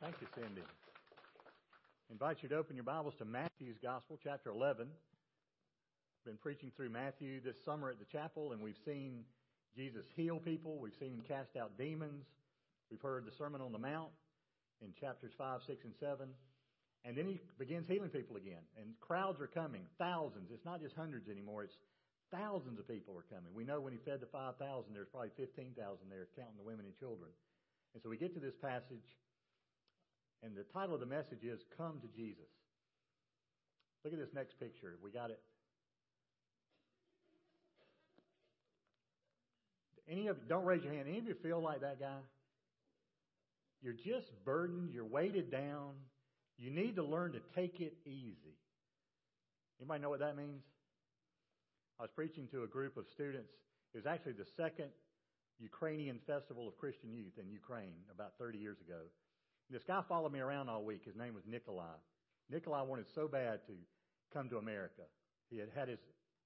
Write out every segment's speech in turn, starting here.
Thank you, Cindy. I invite you to open your Bibles to Matthew's Gospel, chapter 11. I've been preaching through Matthew this summer at the chapel, and we've seen Jesus heal people. We've seen him cast out demons. We've heard the Sermon on the Mount in chapters 5, 6, and 7. And then he begins healing people again. And crowds are coming, thousands. It's not just hundreds anymore, it's thousands of people are coming. We know when he fed the 5,000, there's probably 15,000 there, counting the women and children. And so we get to this passage, and the title of the message is Come to Jesus. Look at this next picture. We got it. Any of don't raise your hand. Any of you feel like that guy? You're just burdened, you're weighted down. You need to learn to take it easy. Anybody know what that means? I was preaching to a group of students. It was actually the second Ukrainian Festival of Christian Youth in Ukraine about 30 years ago. This guy followed me around all week. His name was Nikolai. Nikolai wanted so bad to come to America. He had had his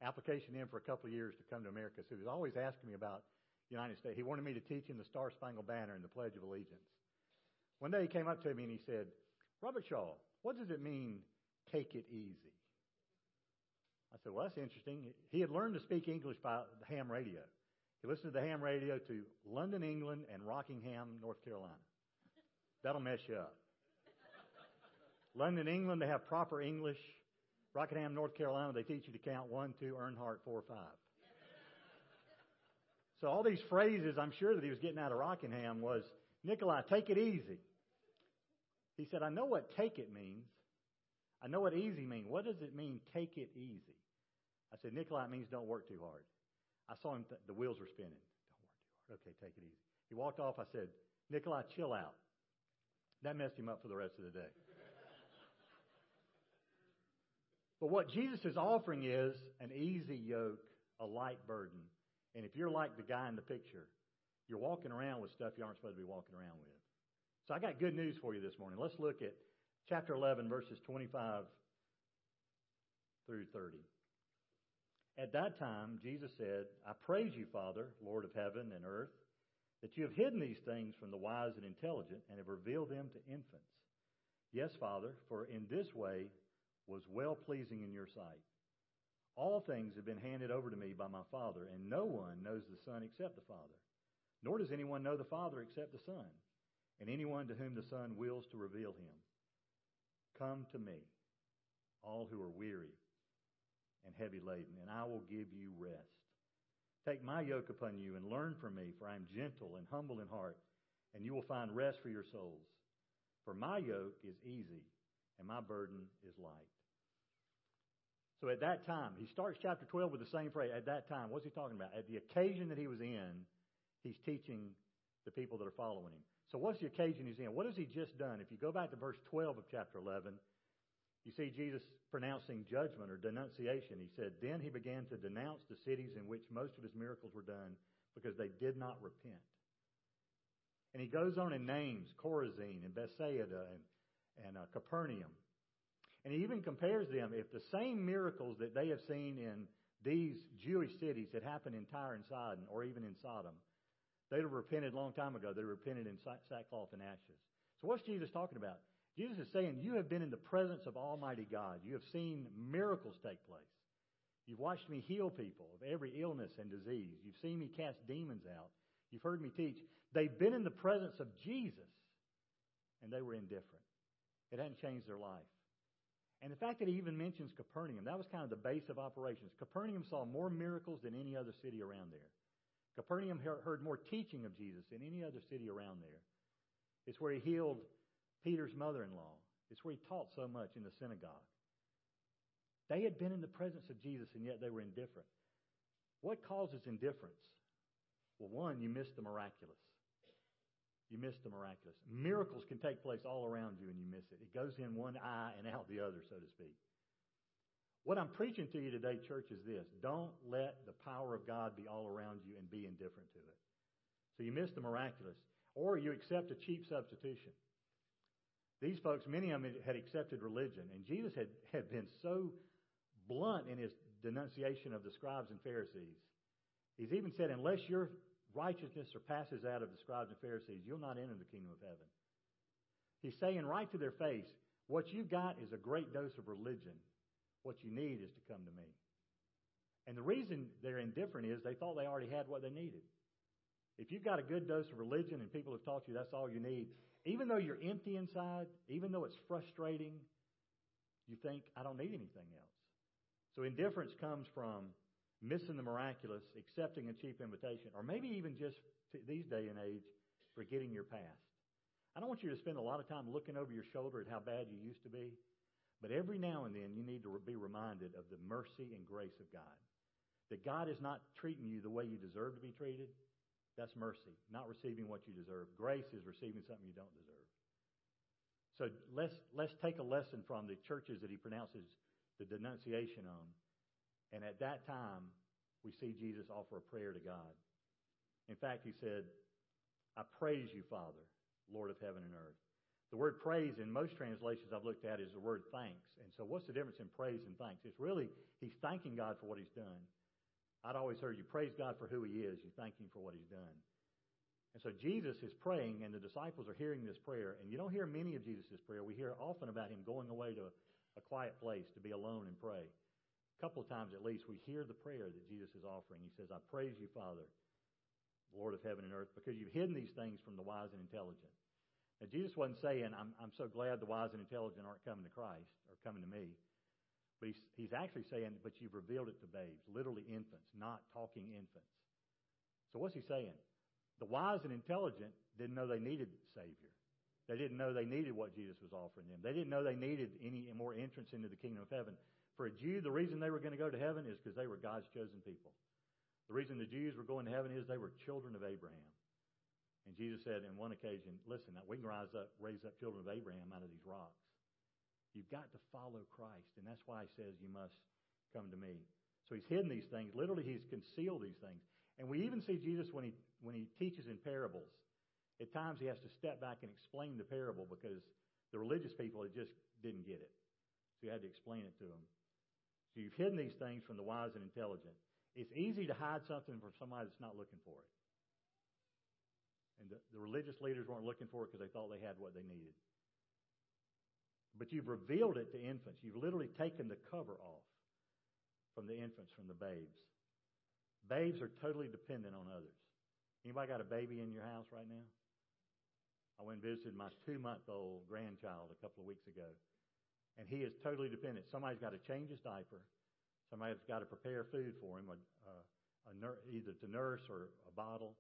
application in for a couple of years to come to America, so he was always asking me about the United States. He wanted me to teach him the Star Spangled Banner and the Pledge of Allegiance. One day he came up to me and he said, Robert Shaw, what does it mean, take it easy? I said, well, that's interesting. He had learned to speak English by the ham radio. He listened to the ham radio to London, England, and Rockingham, North Carolina. That'll mess you up. London, England, they have proper English. Rockingham, North Carolina, they teach you to count one, two, Earnhardt, four, five. So all these phrases I'm sure that he was getting out of Rockingham was, Nikolai, take it easy. He said, I know what take it means. I know what easy means. What does it mean, take it easy? I said, Nikolai, it means don't work too hard. I saw him, th- the wheels were spinning. Don't work too hard. Okay, take it easy. He walked off. I said, Nikolai, chill out. That messed him up for the rest of the day. but what Jesus is offering is an easy yoke, a light burden. And if you're like the guy in the picture, you're walking around with stuff you aren't supposed to be walking around with. So I got good news for you this morning. Let's look at chapter 11, verses 25 through 30. At that time, Jesus said, I praise you, Father, Lord of heaven and earth, that you have hidden these things from the wise and intelligent and have revealed them to infants. Yes, Father, for in this way was well pleasing in your sight. All things have been handed over to me by my Father, and no one knows the Son except the Father. Nor does anyone know the Father except the Son, and anyone to whom the Son wills to reveal him. Come to me, all who are weary and heavy laden, and I will give you rest. Take my yoke upon you and learn from me, for I am gentle and humble in heart, and you will find rest for your souls. For my yoke is easy, and my burden is light. So at that time, he starts chapter 12 with the same phrase. At that time, what's he talking about? At the occasion that he was in, he's teaching the people that are following him. So what's the occasion he's in? What has he just done? If you go back to verse 12 of chapter 11, you see Jesus pronouncing judgment or denunciation. He said, Then he began to denounce the cities in which most of his miracles were done because they did not repent. And he goes on and names Chorazin and Bethsaida and, and uh, Capernaum. And he even compares them. If the same miracles that they have seen in these Jewish cities had happened in Tyre and Sidon, or even in Sodom, they'd have repented a long time ago. They'd have repented in sackcloth and ashes. So what's Jesus talking about? Jesus is saying, You have been in the presence of Almighty God. You have seen miracles take place. You've watched me heal people of every illness and disease. You've seen me cast demons out. You've heard me teach. They've been in the presence of Jesus, and they were indifferent. It hadn't changed their life. And the fact that he even mentions Capernaum, that was kind of the base of operations. Capernaum saw more miracles than any other city around there. Capernaum heard more teaching of Jesus than any other city around there. It's where he healed Peter's mother in law. It's where he taught so much in the synagogue. They had been in the presence of Jesus, and yet they were indifferent. What causes indifference? Well, one, you miss the miraculous. You miss the miraculous. Miracles can take place all around you, and you miss it. It goes in one eye and out the other, so to speak. What I'm preaching to you today, church, is this don't let the power of God be all around you and be indifferent to it. So you miss the miraculous, or you accept a cheap substitution. These folks, many of them had accepted religion, and Jesus had, had been so blunt in his denunciation of the scribes and Pharisees. He's even said, unless your righteousness surpasses that of the scribes and Pharisees, you'll not enter the kingdom of heaven. He's saying right to their face, what you've got is a great dose of religion. What you need is to come to me. And the reason they're indifferent is they thought they already had what they needed. If you've got a good dose of religion and people have taught you that's all you need, even though you're empty inside, even though it's frustrating, you think, I don't need anything else. So indifference comes from missing the miraculous, accepting a cheap invitation, or maybe even just these day and age, forgetting your past. I don't want you to spend a lot of time looking over your shoulder at how bad you used to be, but every now and then you need to be reminded of the mercy and grace of God. That God is not treating you the way you deserve to be treated. That's mercy, not receiving what you deserve. Grace is receiving something you don't deserve. So let's, let's take a lesson from the churches that he pronounces the denunciation on. And at that time, we see Jesus offer a prayer to God. In fact, he said, I praise you, Father, Lord of heaven and earth. The word praise in most translations I've looked at is the word thanks. And so what's the difference in praise and thanks? It's really, he's thanking God for what he's done. I'd always heard you praise God for who he is. You thank him for what he's done. And so Jesus is praying, and the disciples are hearing this prayer. And you don't hear many of Jesus' prayer. We hear often about him going away to a quiet place to be alone and pray. A couple of times at least, we hear the prayer that Jesus is offering. He says, I praise you, Father, Lord of heaven and earth, because you've hidden these things from the wise and intelligent now, Jesus wasn't saying, I'm, I'm so glad the wise and intelligent aren't coming to Christ or coming to me. But he's, he's actually saying, but you've revealed it to babes, literally infants, not talking infants. So what's he saying? The wise and intelligent didn't know they needed Savior. They didn't know they needed what Jesus was offering them. They didn't know they needed any more entrance into the kingdom of heaven. For a Jew, the reason they were going to go to heaven is because they were God's chosen people. The reason the Jews were going to heaven is they were children of Abraham. And Jesus said on one occasion, listen, we can rise up, raise up children of Abraham out of these rocks. You've got to follow Christ. And that's why he says you must come to me. So he's hidden these things. Literally, he's concealed these things. And we even see Jesus when he, when he teaches in parables. At times he has to step back and explain the parable because the religious people just didn't get it. So he had to explain it to them. So you've hidden these things from the wise and intelligent. It's easy to hide something from somebody that's not looking for it. And the, the religious leaders weren't looking for it because they thought they had what they needed. But you've revealed it to infants. You've literally taken the cover off from the infants, from the babes. Babes are totally dependent on others. Anybody got a baby in your house right now? I went and visited my two-month-old grandchild a couple of weeks ago, and he is totally dependent. Somebody's got to change his diaper. Somebody's got to prepare food for him, uh, a, a, a either to nurse or a bottle.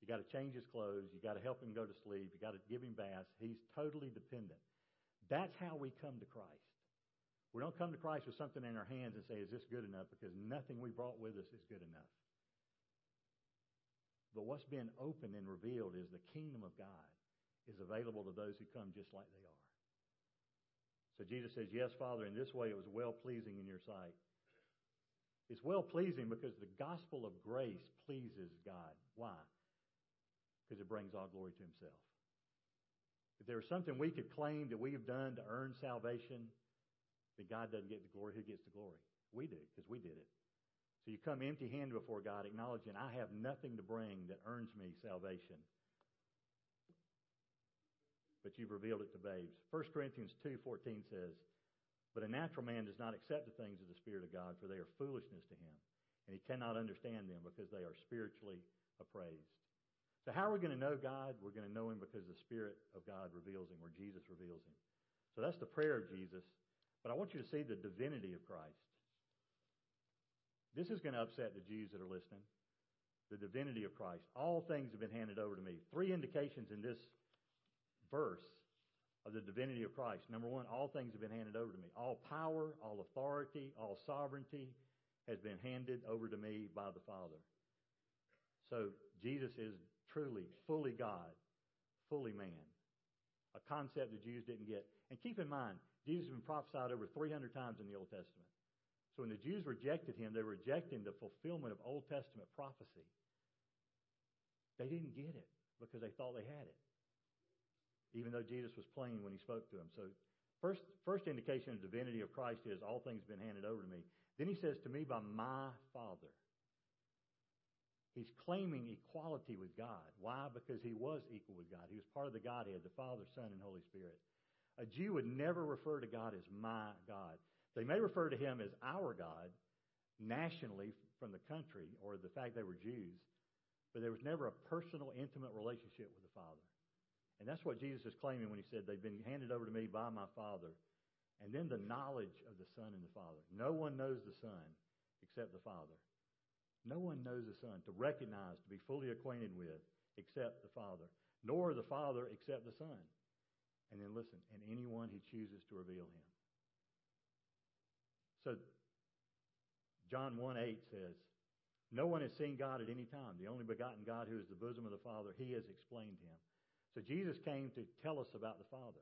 You got to change his clothes. You got to help him go to sleep. You got to give him baths. He's totally dependent. That's how we come to Christ. We don't come to Christ with something in our hands and say, is this good enough? Because nothing we brought with us is good enough. But what's been opened and revealed is the kingdom of God is available to those who come just like they are. So Jesus says, Yes, Father, in this way it was well pleasing in your sight. It's well pleasing because the gospel of grace pleases God. Why? because it brings all glory to himself. If there was something we could claim that we have done to earn salvation, then God doesn't get the glory. Who gets the glory? We do, because we did it. So you come empty handed before God, acknowledging, I have nothing to bring that earns me salvation. But you've revealed it to babes. 1 Corinthians 2.14 says, But a natural man does not accept the things of the Spirit of God, for they are foolishness to him, and he cannot understand them because they are spiritually appraised. So how are we going to know God? We're going to know Him because the Spirit of God reveals Him, or Jesus reveals Him. So that's the prayer of Jesus. But I want you to see the divinity of Christ. This is going to upset the Jews that are listening. The divinity of Christ. All things have been handed over to me. Three indications in this verse of the divinity of Christ. Number one, all things have been handed over to me. All power, all authority, all sovereignty has been handed over to me by the Father. So Jesus is truly, fully God, fully man. A concept the Jews didn't get. And keep in mind, Jesus has been prophesied over 300 times in the Old Testament. So when the Jews rejected him, they were rejecting the fulfillment of Old Testament prophecy. They didn't get it because they thought they had it, even though Jesus was plain when he spoke to them. So first, first indication of divinity of Christ is all things have been handed over to me. Then he says, to me by my Father. He's claiming equality with God. Why? Because he was equal with God. He was part of the Godhead, the Father, Son, and Holy Spirit. A Jew would never refer to God as my God. They may refer to him as our God nationally from the country or the fact they were Jews, but there was never a personal, intimate relationship with the Father. And that's what Jesus is claiming when he said, They've been handed over to me by my Father. And then the knowledge of the Son and the Father. No one knows the Son except the Father. No one knows the Son to recognize, to be fully acquainted with, except the Father. Nor the Father except the Son. And then listen, and anyone who chooses to reveal him. So, John 1 8 says, No one has seen God at any time. The only begotten God who is the bosom of the Father, he has explained him. So Jesus came to tell us about the Father.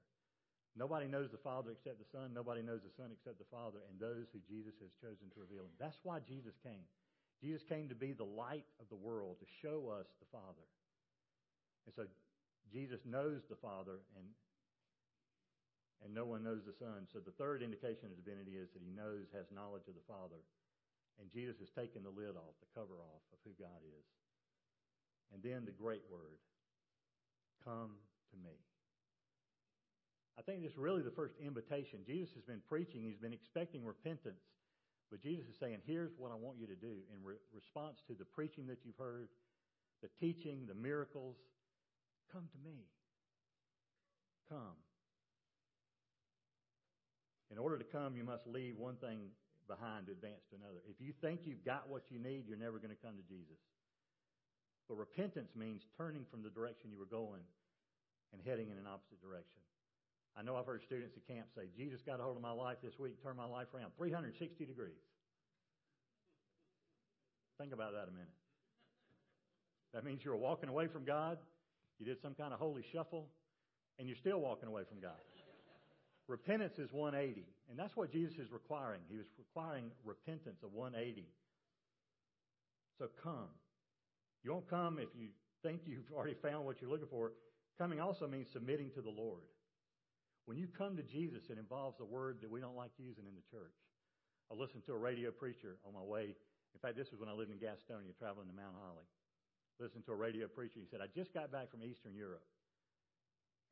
Nobody knows the Father except the Son. Nobody knows the Son except the Father and those who Jesus has chosen to reveal him. That's why Jesus came. Jesus came to be the light of the world, to show us the Father. And so Jesus knows the Father and and no one knows the Son. So the third indication of divinity is that he knows, has knowledge of the Father. And Jesus has taken the lid off, the cover off of who God is. And then the great word, Come to me. I think this is really the first invitation. Jesus has been preaching, he's been expecting repentance. But Jesus is saying, Here's what I want you to do in re- response to the preaching that you've heard, the teaching, the miracles. Come to me. Come. In order to come, you must leave one thing behind to advance to another. If you think you've got what you need, you're never going to come to Jesus. But repentance means turning from the direction you were going and heading in an opposite direction. I know I've heard students at camp say, Jesus got a hold of my life this week, turned my life around 360 degrees. Think about that a minute. That means you were walking away from God, you did some kind of holy shuffle, and you're still walking away from God. repentance is 180, and that's what Jesus is requiring. He was requiring repentance of 180. So come. You won't come if you think you've already found what you're looking for. Coming also means submitting to the Lord. When you come to Jesus, it involves a word that we don't like using in the church. I listened to a radio preacher on my way. In fact, this was when I lived in Gastonia, traveling to Mount Holly. Listened to a radio preacher. He said, I just got back from Eastern Europe.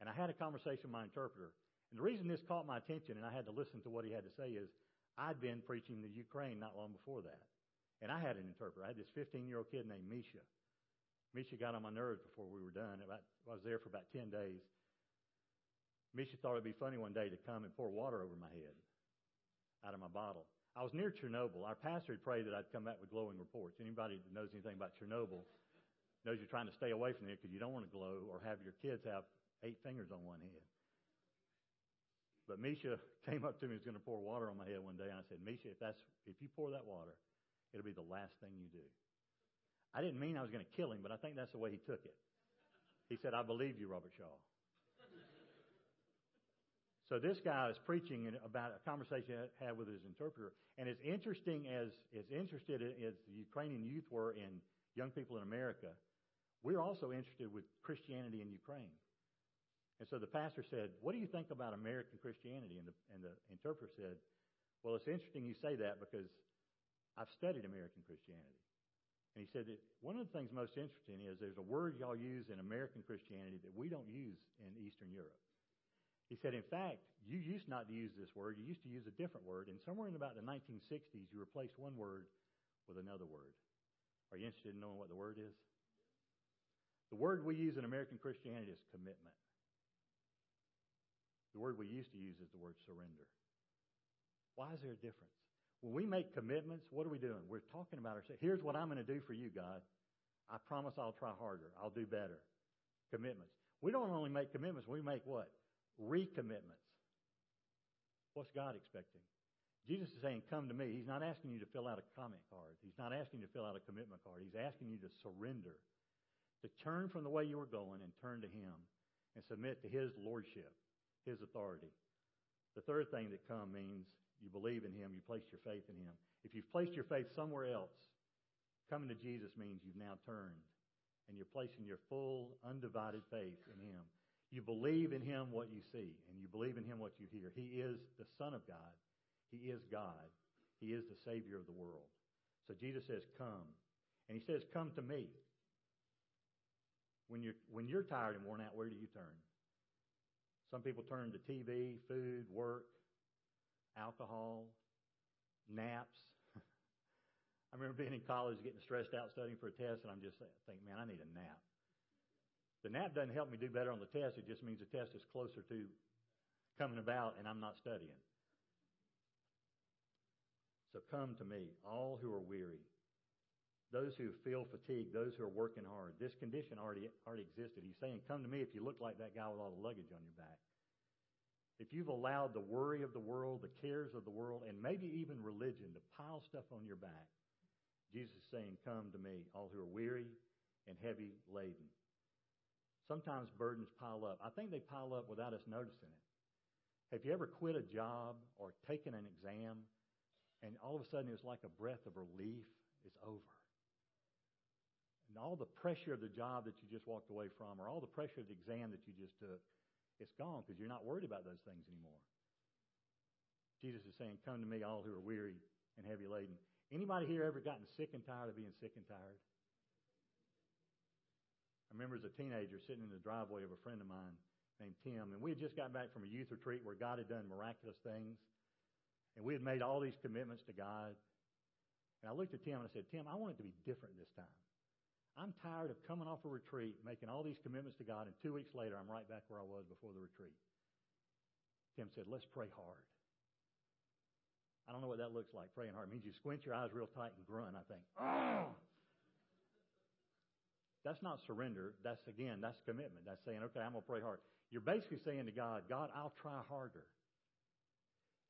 And I had a conversation with my interpreter. And the reason this caught my attention and I had to listen to what he had to say is I'd been preaching the Ukraine not long before that. And I had an interpreter. I had this 15 year old kid named Misha. Misha got on my nerves before we were done. I was there for about 10 days. Misha thought it'd be funny one day to come and pour water over my head out of my bottle. I was near Chernobyl. Our pastor had prayed that I'd come back with glowing reports. Anybody that knows anything about Chernobyl knows you're trying to stay away from there because you don't want to glow or have your kids have eight fingers on one head. But Misha came up to me and was going to pour water on my head one day, and I said, Misha, if that's if you pour that water, it'll be the last thing you do. I didn't mean I was going to kill him, but I think that's the way he took it. He said, I believe you, Robert Shaw. So this guy is preaching about a conversation he had with his interpreter, and as interesting as as interested as the Ukrainian youth were in young people in America, we're also interested with Christianity in Ukraine. And so the pastor said, "What do you think about American Christianity?" And the and the interpreter said, "Well, it's interesting you say that because I've studied American Christianity." And he said that one of the things most interesting is there's a word y'all use in American Christianity that we don't use in Eastern Europe. He said, in fact, you used not to use this word. You used to use a different word. And somewhere in about the 1960s, you replaced one word with another word. Are you interested in knowing what the word is? The word we use in American Christianity is commitment. The word we used to use is the word surrender. Why is there a difference? When we make commitments, what are we doing? We're talking about ourselves. Here's what I'm going to do for you, God. I promise I'll try harder. I'll do better. Commitments. We don't only make commitments, we make what? Recommitments. What's God expecting? Jesus is saying, Come to me. He's not asking you to fill out a comment card. He's not asking you to fill out a commitment card. He's asking you to surrender, to turn from the way you were going and turn to Him and submit to His lordship, His authority. The third thing that come means you believe in Him, you place your faith in Him. If you've placed your faith somewhere else, coming to Jesus means you've now turned and you're placing your full, undivided faith in Him. You believe in Him what you see, and you believe in Him what you hear. He is the Son of God. He is God. He is the Savior of the world. So Jesus says, Come. And he says, Come to me. When you're, when you're tired and worn out, where do you turn? Some people turn to TV, food, work, alcohol, naps. I remember being in college getting stressed out studying for a test, and I'm just thinking, man, I need a nap. The nap doesn't help me do better on the test. It just means the test is closer to coming about, and I'm not studying. So come to me, all who are weary, those who feel fatigued, those who are working hard. This condition already already existed. He's saying, "Come to me if you look like that guy with all the luggage on your back." If you've allowed the worry of the world, the cares of the world, and maybe even religion to pile stuff on your back, Jesus is saying, Come to me, all who are weary and heavy laden. Sometimes burdens pile up. I think they pile up without us noticing it. Have you ever quit a job or taken an exam and all of a sudden it was like a breath of relief? It's over. And all the pressure of the job that you just walked away from or all the pressure of the exam that you just took it's gone because you're not worried about those things anymore. Jesus is saying, Come to me, all who are weary and heavy laden. Anybody here ever gotten sick and tired of being sick and tired? I remember as a teenager sitting in the driveway of a friend of mine named Tim, and we had just gotten back from a youth retreat where God had done miraculous things. And we had made all these commitments to God. And I looked at Tim and I said, Tim, I want it to be different this time. I'm tired of coming off a retreat, making all these commitments to God, and two weeks later, I'm right back where I was before the retreat. Tim said, Let's pray hard. I don't know what that looks like, praying hard. It means you squint your eyes real tight and grunt, I think. Oh! That's not surrender. That's, again, that's commitment. That's saying, okay, I'm going to pray hard. You're basically saying to God, God, I'll try harder.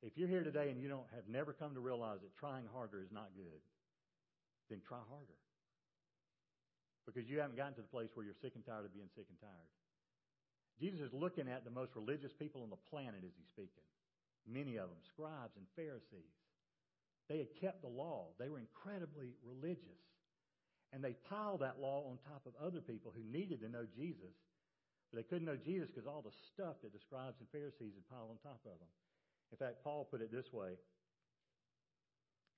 If you're here today and you don't have never come to realize that trying harder is not good, then try harder because you haven't gotten to the place where you're sick and tired of being sick and tired. Jesus is looking at the most religious people on the planet as he's speaking. Many of them, scribes and Pharisees. They had kept the law. They were incredibly religious. And they piled that law on top of other people who needed to know Jesus. But they couldn't know Jesus because all the stuff that the scribes and Pharisees had piled on top of them. In fact, Paul put it this way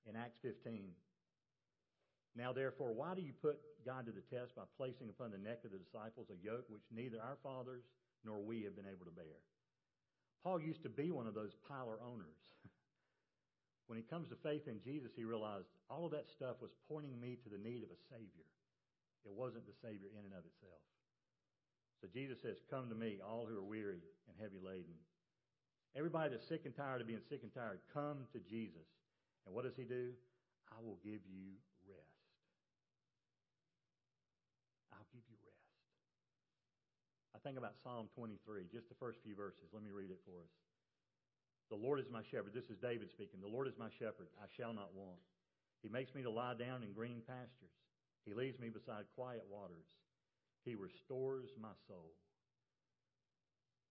in Acts 15. Now, therefore, why do you put God to the test by placing upon the neck of the disciples a yoke which neither our fathers nor we have been able to bear? Paul used to be one of those piler owners. when he comes to faith in Jesus, he realized all of that stuff was pointing me to the need of a Savior. It wasn't the Savior in and of itself. So Jesus says, Come to me, all who are weary and heavy laden. Everybody that's sick and tired of being sick and tired, come to Jesus. And what does he do? I will give you rest. I'll give you rest. I think about Psalm 23, just the first few verses. Let me read it for us. The Lord is my shepherd. This is David speaking. The Lord is my shepherd. I shall not want. He makes me to lie down in green pastures. He leads me beside quiet waters. He restores my soul.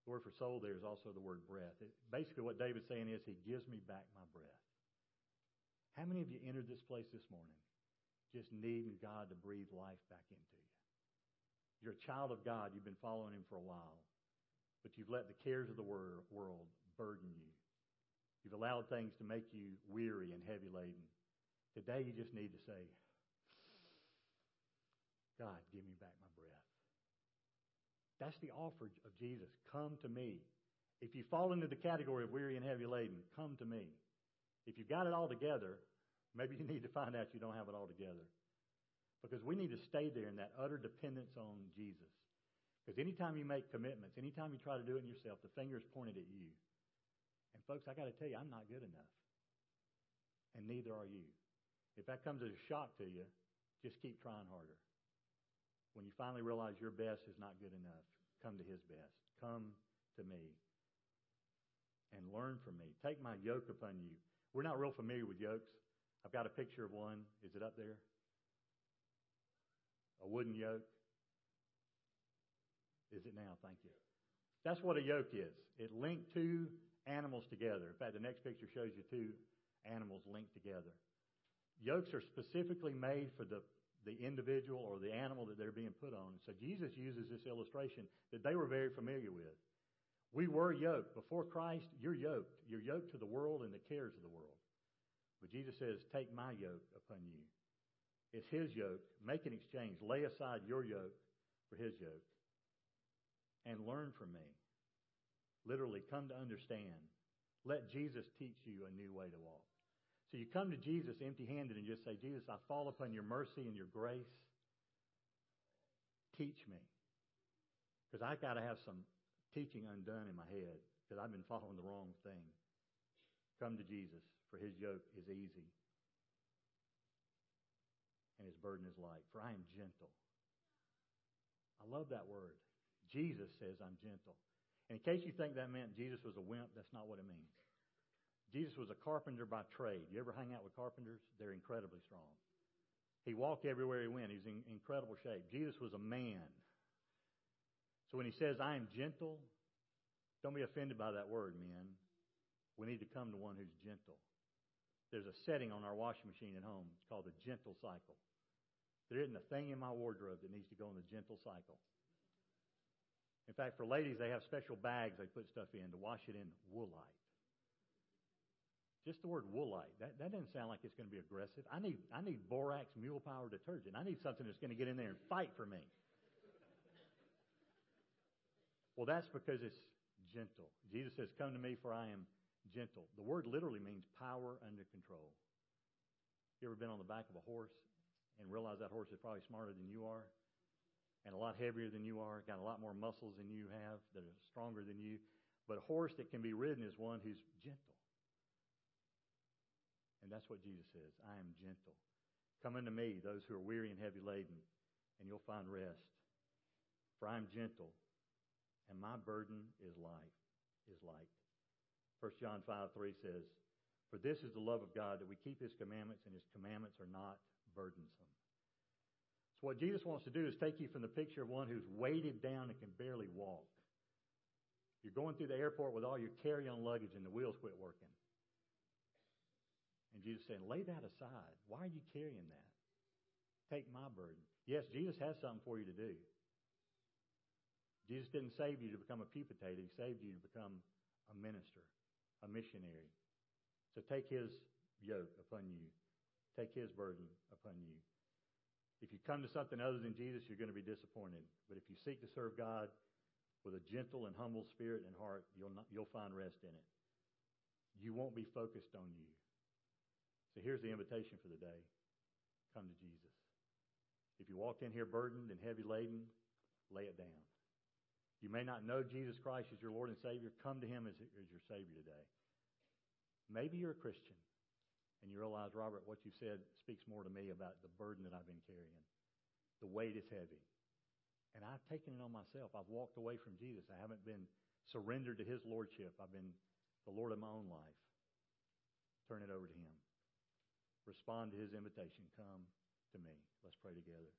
The word for soul there is also the word breath. It, basically, what David's saying is, He gives me back my breath. How many of you entered this place this morning just needing God to breathe life back into you? You're a child of God. You've been following Him for a while. But you've let the cares of the world burden you. You've allowed things to make you weary and heavy laden. Today, you just need to say, God, give me back my breath. That's the offer of Jesus. Come to me. If you fall into the category of weary and heavy laden, come to me. If you've got it all together, maybe you need to find out you don't have it all together. Because we need to stay there in that utter dependence on Jesus. Because anytime you make commitments, anytime you try to do it in yourself, the finger is pointed at you. And folks, I got to tell you, I'm not good enough. And neither are you. If that comes as a shock to you, just keep trying harder. When you finally realize your best is not good enough, come to his best. Come to me and learn from me. Take my yoke upon you. We're not real familiar with yokes. I've got a picture of one. Is it up there? A wooden yoke? Is it now? Thank you. That's what a yoke is. It linked two animals together. In fact, the next picture shows you two animals linked together. Yokes are specifically made for the, the individual or the animal that they're being put on. So Jesus uses this illustration that they were very familiar with. We were yoked. Before Christ, you're yoked. You're yoked to the world and the cares of the world. But Jesus says, Take my yoke upon you It's his yoke. Make an exchange. Lay aside your yoke for his yoke. And learn from me. Literally, come to understand. Let Jesus teach you a new way to walk. So you come to Jesus empty handed and just say, Jesus, I fall upon your mercy and your grace. Teach me. Because i got to have some teaching undone in my head because I've been following the wrong thing. Come to Jesus, for his yoke is easy and his burden is light. For I am gentle. I love that word. Jesus says I'm gentle. And in case you think that meant Jesus was a wimp, that's not what it means. Jesus was a carpenter by trade. You ever hang out with carpenters? They're incredibly strong. He walked everywhere he went. He's in incredible shape. Jesus was a man. So when he says, I am gentle, don't be offended by that word, men. We need to come to one who's gentle. There's a setting on our washing machine at home. It's called the gentle cycle. There isn't a thing in my wardrobe that needs to go in the gentle cycle. In fact, for ladies, they have special bags they put stuff in to wash it in woolite. Just the word woolite. That, that doesn't sound like it's going to be aggressive. I need, I need borax mule power detergent. I need something that's going to get in there and fight for me. Well, that's because it's gentle. Jesus says, Come to me, for I am gentle. The word literally means power under control. You ever been on the back of a horse and realize that horse is probably smarter than you are and a lot heavier than you are, got a lot more muscles than you have, that are stronger than you. But a horse that can be ridden is one who's gentle. And that's what Jesus says. I am gentle. Come unto me, those who are weary and heavy laden, and you'll find rest. For I am gentle, and my burden is light. Is light. 1 John 5 3 says, For this is the love of God, that we keep his commandments, and his commandments are not burdensome. So, what Jesus wants to do is take you from the picture of one who's weighted down and can barely walk. You're going through the airport with all your carry on luggage and the wheels quit working. And Jesus saying, lay that aside. Why are you carrying that? Take my burden. Yes, Jesus has something for you to do. Jesus didn't save you to become a pew potato. He saved you to become a minister, a missionary. So take his yoke upon you. Take his burden upon you. If you come to something other than Jesus, you're going to be disappointed. But if you seek to serve God with a gentle and humble spirit and heart, you'll, not, you'll find rest in it. You won't be focused on you. So here's the invitation for the day come to Jesus. If you walked in here burdened and heavy laden, lay it down. You may not know Jesus Christ as your Lord and Savior. Come to Him as, as your Savior today. Maybe you're a Christian and you realize, Robert, what you've said speaks more to me about the burden that I've been carrying. The weight is heavy. And I've taken it on myself. I've walked away from Jesus. I haven't been surrendered to His Lordship. I've been the Lord of my own life. Turn it over to Him. Respond to His invitation. Come to me. Let's pray together.